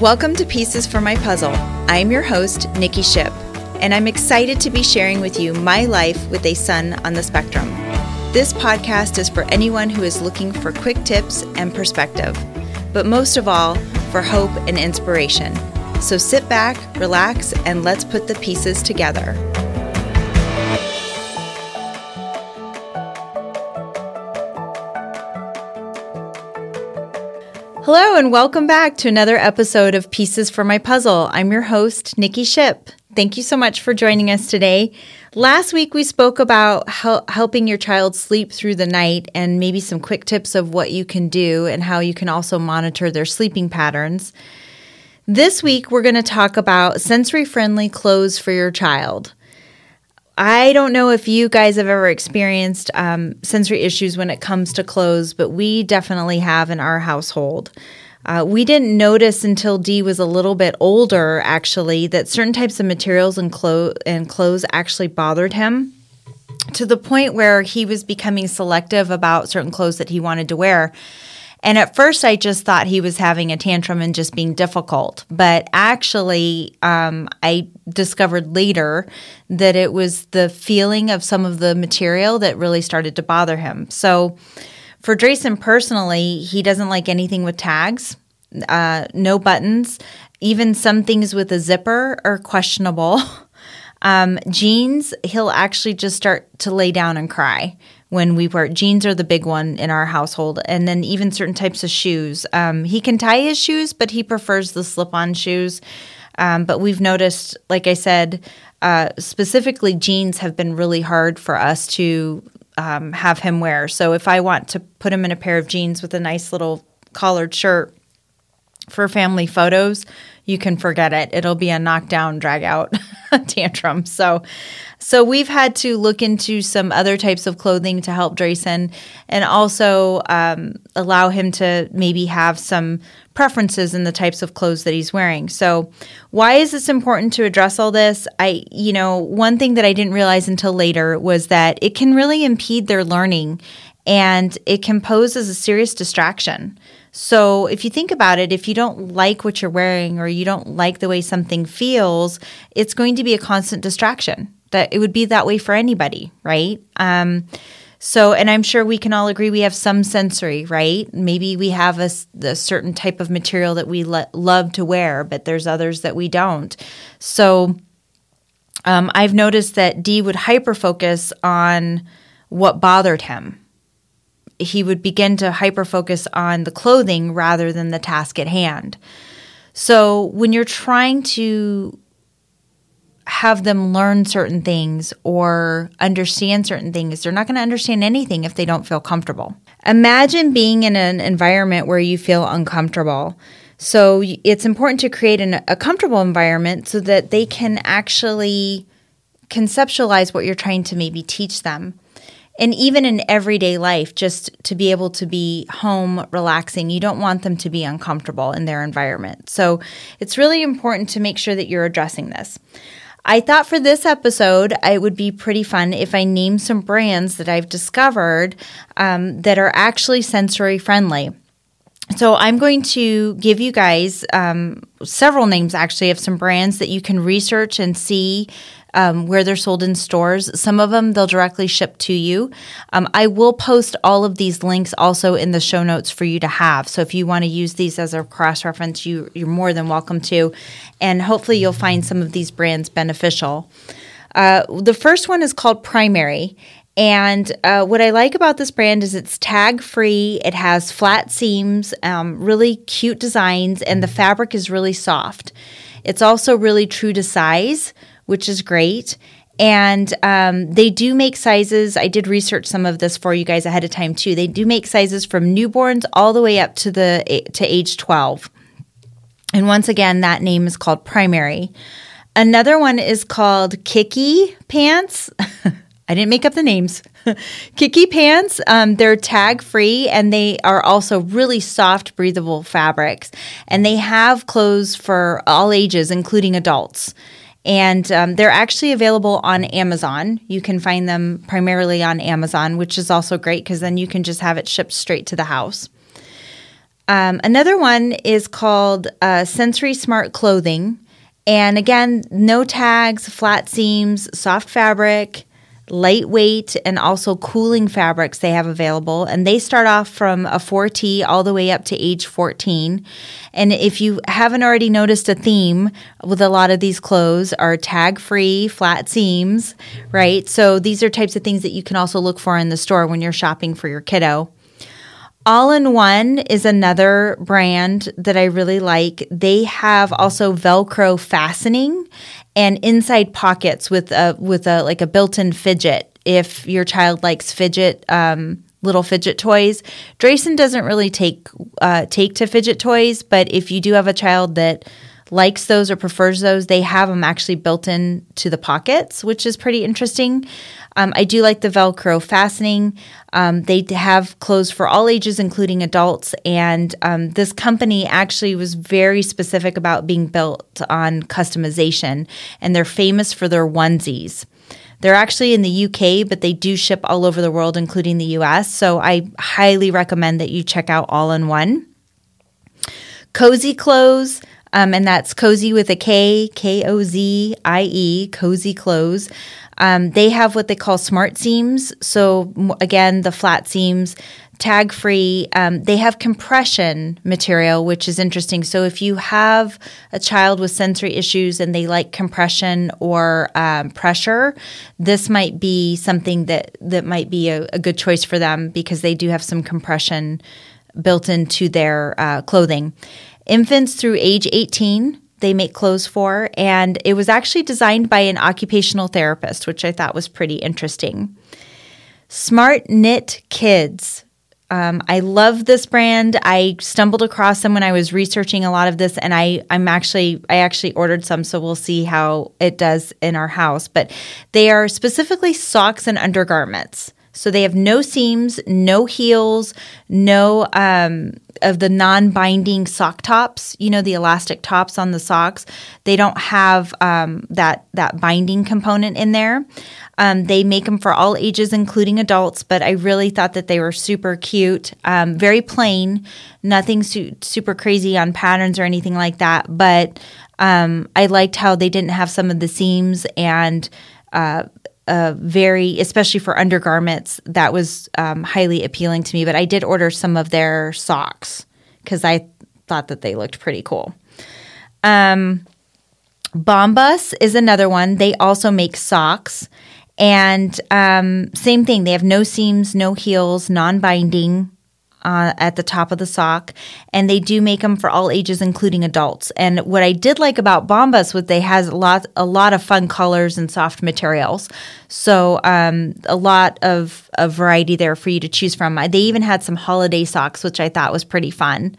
Welcome to Pieces for My Puzzle. I'm your host, Nikki Ship, and I'm excited to be sharing with you my life with a son on the spectrum. This podcast is for anyone who is looking for quick tips and perspective, but most of all, for hope and inspiration. So sit back, relax, and let's put the pieces together. Hello, and welcome back to another episode of Pieces for My Puzzle. I'm your host, Nikki Ship. Thank you so much for joining us today. Last week, we spoke about hel- helping your child sleep through the night and maybe some quick tips of what you can do and how you can also monitor their sleeping patterns. This week, we're going to talk about sensory friendly clothes for your child. I don't know if you guys have ever experienced um, sensory issues when it comes to clothes, but we definitely have in our household. Uh, we didn't notice until Dee was a little bit older, actually, that certain types of materials and, clo- and clothes actually bothered him to the point where he was becoming selective about certain clothes that he wanted to wear. And at first, I just thought he was having a tantrum and just being difficult. But actually, um, I discovered later that it was the feeling of some of the material that really started to bother him. So, for Drayson personally, he doesn't like anything with tags, uh, no buttons. Even some things with a zipper are questionable. Um, jeans, he'll actually just start to lay down and cry when we wear jeans are the big one in our household and then even certain types of shoes um, he can tie his shoes but he prefers the slip-on shoes um, but we've noticed like i said uh, specifically jeans have been really hard for us to um, have him wear. So if i want to put him in a pair of jeans with a nice little collared shirt for family photos you can forget it it'll be a knockdown drag out tantrum so so we've had to look into some other types of clothing to help Drayson and also um, allow him to maybe have some preferences in the types of clothes that he's wearing. So why is this important to address all this? I, you know, one thing that I didn't realize until later was that it can really impede their learning and it can pose as a serious distraction. So, if you think about it, if you don't like what you're wearing or you don't like the way something feels, it's going to be a constant distraction that it would be that way for anybody, right? Um, so, and I'm sure we can all agree we have some sensory, right? Maybe we have a, a certain type of material that we lo- love to wear, but there's others that we don't. So, um, I've noticed that Dee would hyper focus on what bothered him. He would begin to hyper focus on the clothing rather than the task at hand. So, when you're trying to have them learn certain things or understand certain things. They're not going to understand anything if they don't feel comfortable. Imagine being in an environment where you feel uncomfortable. So it's important to create an, a comfortable environment so that they can actually conceptualize what you're trying to maybe teach them. And even in everyday life, just to be able to be home relaxing, you don't want them to be uncomfortable in their environment. So it's really important to make sure that you're addressing this. I thought for this episode, it would be pretty fun if I name some brands that I've discovered um, that are actually sensory friendly. So I'm going to give you guys um, several names actually of some brands that you can research and see um, where they're sold in stores. Some of them they'll directly ship to you. Um, I will post all of these links also in the show notes for you to have. So if you want to use these as a cross reference, you, you're more than welcome to. And hopefully you'll find some of these brands beneficial. Uh, the first one is called Primary. And uh, what I like about this brand is it's tag free. It has flat seams, um, really cute designs, and the fabric is really soft. It's also really true to size, which is great. And um, they do make sizes. I did research some of this for you guys ahead of time too. They do make sizes from newborns all the way up to the to age twelve. And once again, that name is called Primary. Another one is called Kickee Pants. I didn't make up the names. Kickee pants, um, they're tag free and they are also really soft, breathable fabrics. And they have clothes for all ages, including adults and um, they're actually available on Amazon. You can find them primarily on Amazon, which is also great because then you can just have it shipped straight to the house. Um, another one is called uh, Sensory Smart Clothing. And again, no tags, flat seams, soft fabric, lightweight, and also cooling fabrics they have available. And they start off from a 4T all the way up to age 14. And if you haven't already noticed a theme with a lot of these clothes are tag free, flat seams, right? So these are types of things that you can also look for in the store when you're shopping for your kiddo. All in One is another brand that I really like. They have also Velcro fastening and inside pockets with a with a like a built-in fidget. If your child likes fidget um, little fidget toys, Drayson doesn't really take uh, take to fidget toys, but if you do have a child that likes those or prefers those, they have them actually built in to the pockets, which is pretty interesting. Um, I do like the Velcro fastening. Um, they have clothes for all ages, including adults. And um, this company actually was very specific about being built on customization, and they're famous for their onesies. They're actually in the UK, but they do ship all over the world, including the US. So I highly recommend that you check out All in One. Kozie Clothes, um, and that's cozy with a K, K O Z I E, Kozie clothes. Um, they have what they call smart seams. So, again, the flat seams, tag free. Um, they have compression material, which is interesting. So, if you have a child with sensory issues and they like compression or um, pressure, this might be something that, that might be a, a, good choice for them because they do have some compression built into their uh, clothing. Infants through age 18 they make clothes for. And it was actually designed by an occupational therapist, which I thought was pretty interesting. Smart Knit Kids. Um, I love this brand. I stumbled across them when I was researching a lot of this, and I I'm actually I actually ordered some, so we'll see how it does in our house. But they are specifically socks and undergarments. So they have no seams, no heels, no um, of the non-binding sock tops. You know the elastic tops on the socks. They don't have um, that that binding component in there. Um, they make them for all ages, including adults. But I really thought that they were super cute, um, very plain, nothing su- super crazy on patterns or anything like that. But um, I liked how they didn't have some of the seams and uh, very, especially for undergarments, that was um, highly appealing to me. But I did order some of their socks because I thought that they looked pretty cool. Um, Bombas is another one. They also make socks. And um, same thing, they have no seams, no heels, non binding uh, at the top of the sock, and they do make them for all ages, including adults. And what I did like about Bombas was they has a lot a lot of fun colors and soft materials, so um, a lot of a variety there for you to choose from. They even had some holiday socks, which I thought was pretty fun.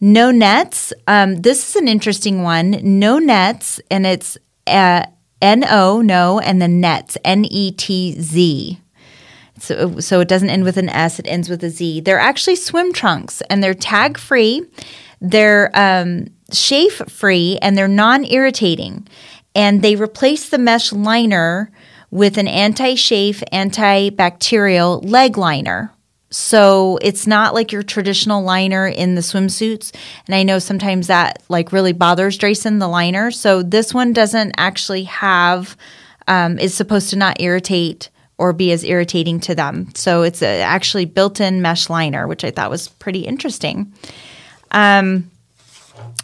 NoNetz. Um, this is an interesting one. NoNetz, and it's uh, N O no, and the nets N E T Z. So, so it doesn't end with an S, it ends with a Z. They're actually swim trunks and they're tag free, they're um, chafe free, and they're non irritating. And they replace the mesh liner with an anti chafe, antibacterial leg liner. So it's not like your traditional liner in the swimsuits. And I know sometimes that like really bothers Drayson, the liner. So this one doesn't actually have, um, is supposed to not irritate or be as irritating to them. So it's a actually built-in mesh liner, which I thought was pretty interesting. Um,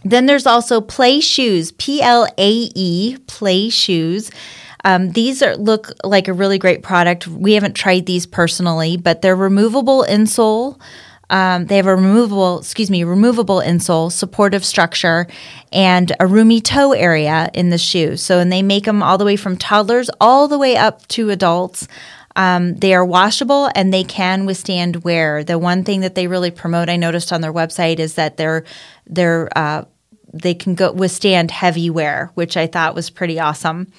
then there's also Plae shoes, P L A E, Plae shoes. Um, these are look like a really great product. We haven't tried these personally, but they're removable insole. Um, they have a removable, excuse me, removable insole, supportive structure, and a roomy toe area in the shoe. So, and they make them all the way from toddlers all the way up to adults. Um, they are washable and they can withstand wear. The one thing that they really promote, I noticed on their website, is that they're they're uh, they can go withstand heavy wear, which I thought was pretty awesome.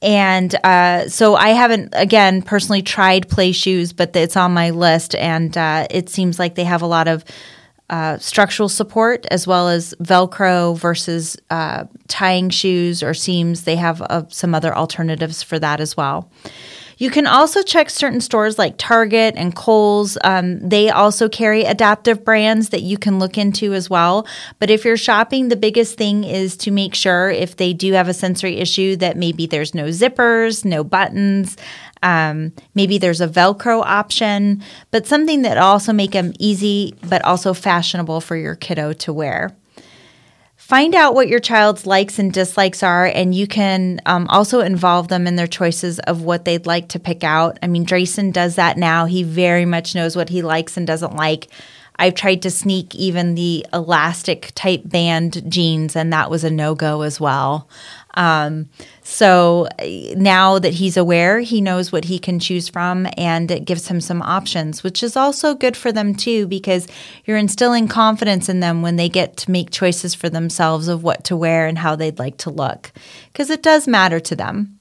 And uh, so I haven't, again, personally tried Plae shoes, but it's on my list. And uh, it seems like they have a lot of uh, structural support as well as Velcro versus uh, tying shoes or seams. They have uh, some other alternatives for that as well. You can also check certain stores like Target and Kohl's. Um, they also carry adaptive brands that you can look into as well. But if you're shopping, the biggest thing is to make sure if they do have a sensory issue that maybe there's no zippers, no buttons. Um, maybe there's a Velcro option, but something that also make them easy but also fashionable for your kiddo to wear. Find out what your child's likes and dislikes are, and you can um, also involve them in their choices of what they'd like to pick out. I mean, Drayson does that now. He very much knows what he likes and doesn't like. I've tried to sneak even the elastic type band jeans, and that was a no go as well. Um, so now that he's aware, he knows what he can choose from, and it gives him some options, which is also good for them too, because you're instilling confidence in them when they get to make choices for themselves of what to wear and how they'd like to look, because it does matter to them.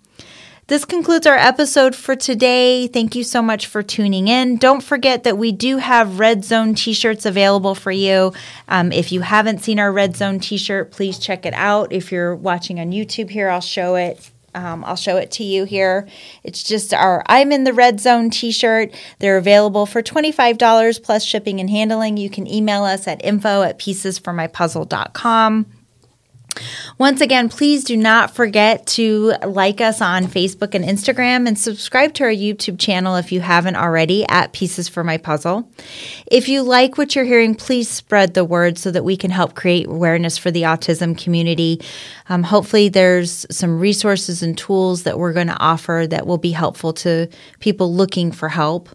This concludes our episode for today. Thank you so much for tuning in. Don't forget that we do have Red Zone t shirts available for you. Um, if you haven't seen our Red Zone t shirt, please check it out. If you're watching on YouTube here, I'll show it. Um, I'll show it to you here. It's just our I'm in the Red Zone t shirt. They're available for $25 plus shipping and handling. You can email us at info at piecesformypuzzle.com. Once again, please do not forget to like us on Facebook and Instagram and subscribe to our YouTube channel if you haven't already at Pieces for My Puzzle. If you like what you're hearing, please spread the word so that we can help create awareness for the autism community. Um, hopefully, there's some resources and tools that we're going to offer that will be helpful to people looking for help.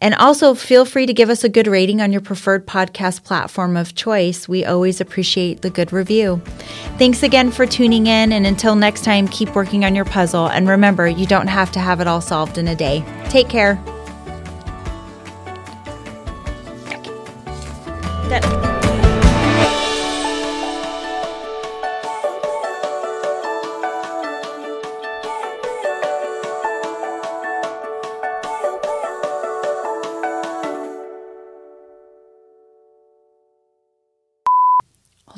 And also feel free to give us a good rating on your preferred podcast platform of choice. We always appreciate the good review. Thanks again for tuning in. And until next time, keep working on your puzzle. And remember, you don't have to have it all solved in a day. Take care.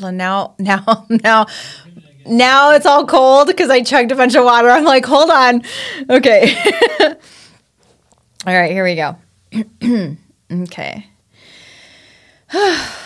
On now, now, now, now it's all cold because I chugged a bunch of water. I'm like, hold on. Okay. all right, here we go. okay.